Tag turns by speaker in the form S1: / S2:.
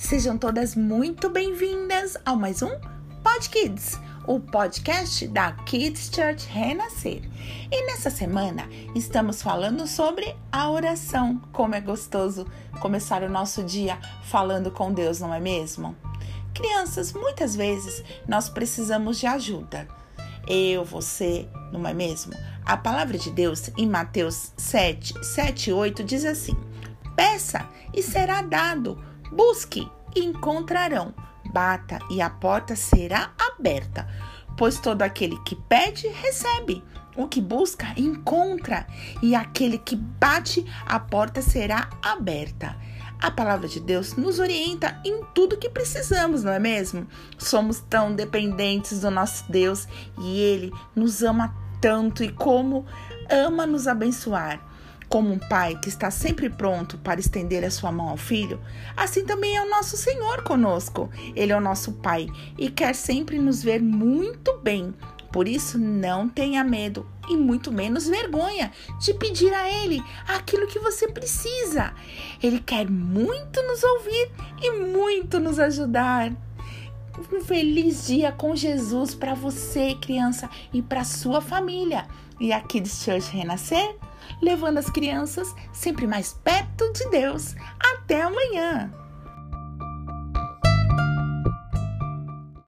S1: Sejam todas muito bem-vindas ao mais um Pod Kids, o podcast da Kids Church Renascer. E nessa semana estamos falando sobre a oração. Como é gostoso começar o nosso dia falando com Deus, não é mesmo? Crianças, muitas vezes nós precisamos de ajuda. Eu, você, não é mesmo? A palavra de Deus em Mateus 7, 7 e 8 diz assim: Peça e será dado, busque e encontrarão, bata e a porta será aberta. Pois todo aquele que pede, recebe. O que busca, encontra. E aquele que bate, a porta será aberta. A palavra de Deus nos orienta em tudo que precisamos, não é mesmo? Somos tão dependentes do nosso Deus e Ele nos ama tanto e como ama nos abençoar. Como um pai que está sempre pronto para estender a sua mão ao filho, assim também é o nosso Senhor conosco. Ele é o nosso Pai e quer sempre nos ver muito bem. Por isso, não tenha medo e muito menos vergonha de pedir a Ele aquilo que você precisa. Ele quer muito nos ouvir e muito nos ajudar. Um feliz dia com Jesus para você, criança, e para sua família. E aqui do Church Renascer levando as crianças sempre mais perto de Deus. Até amanhã!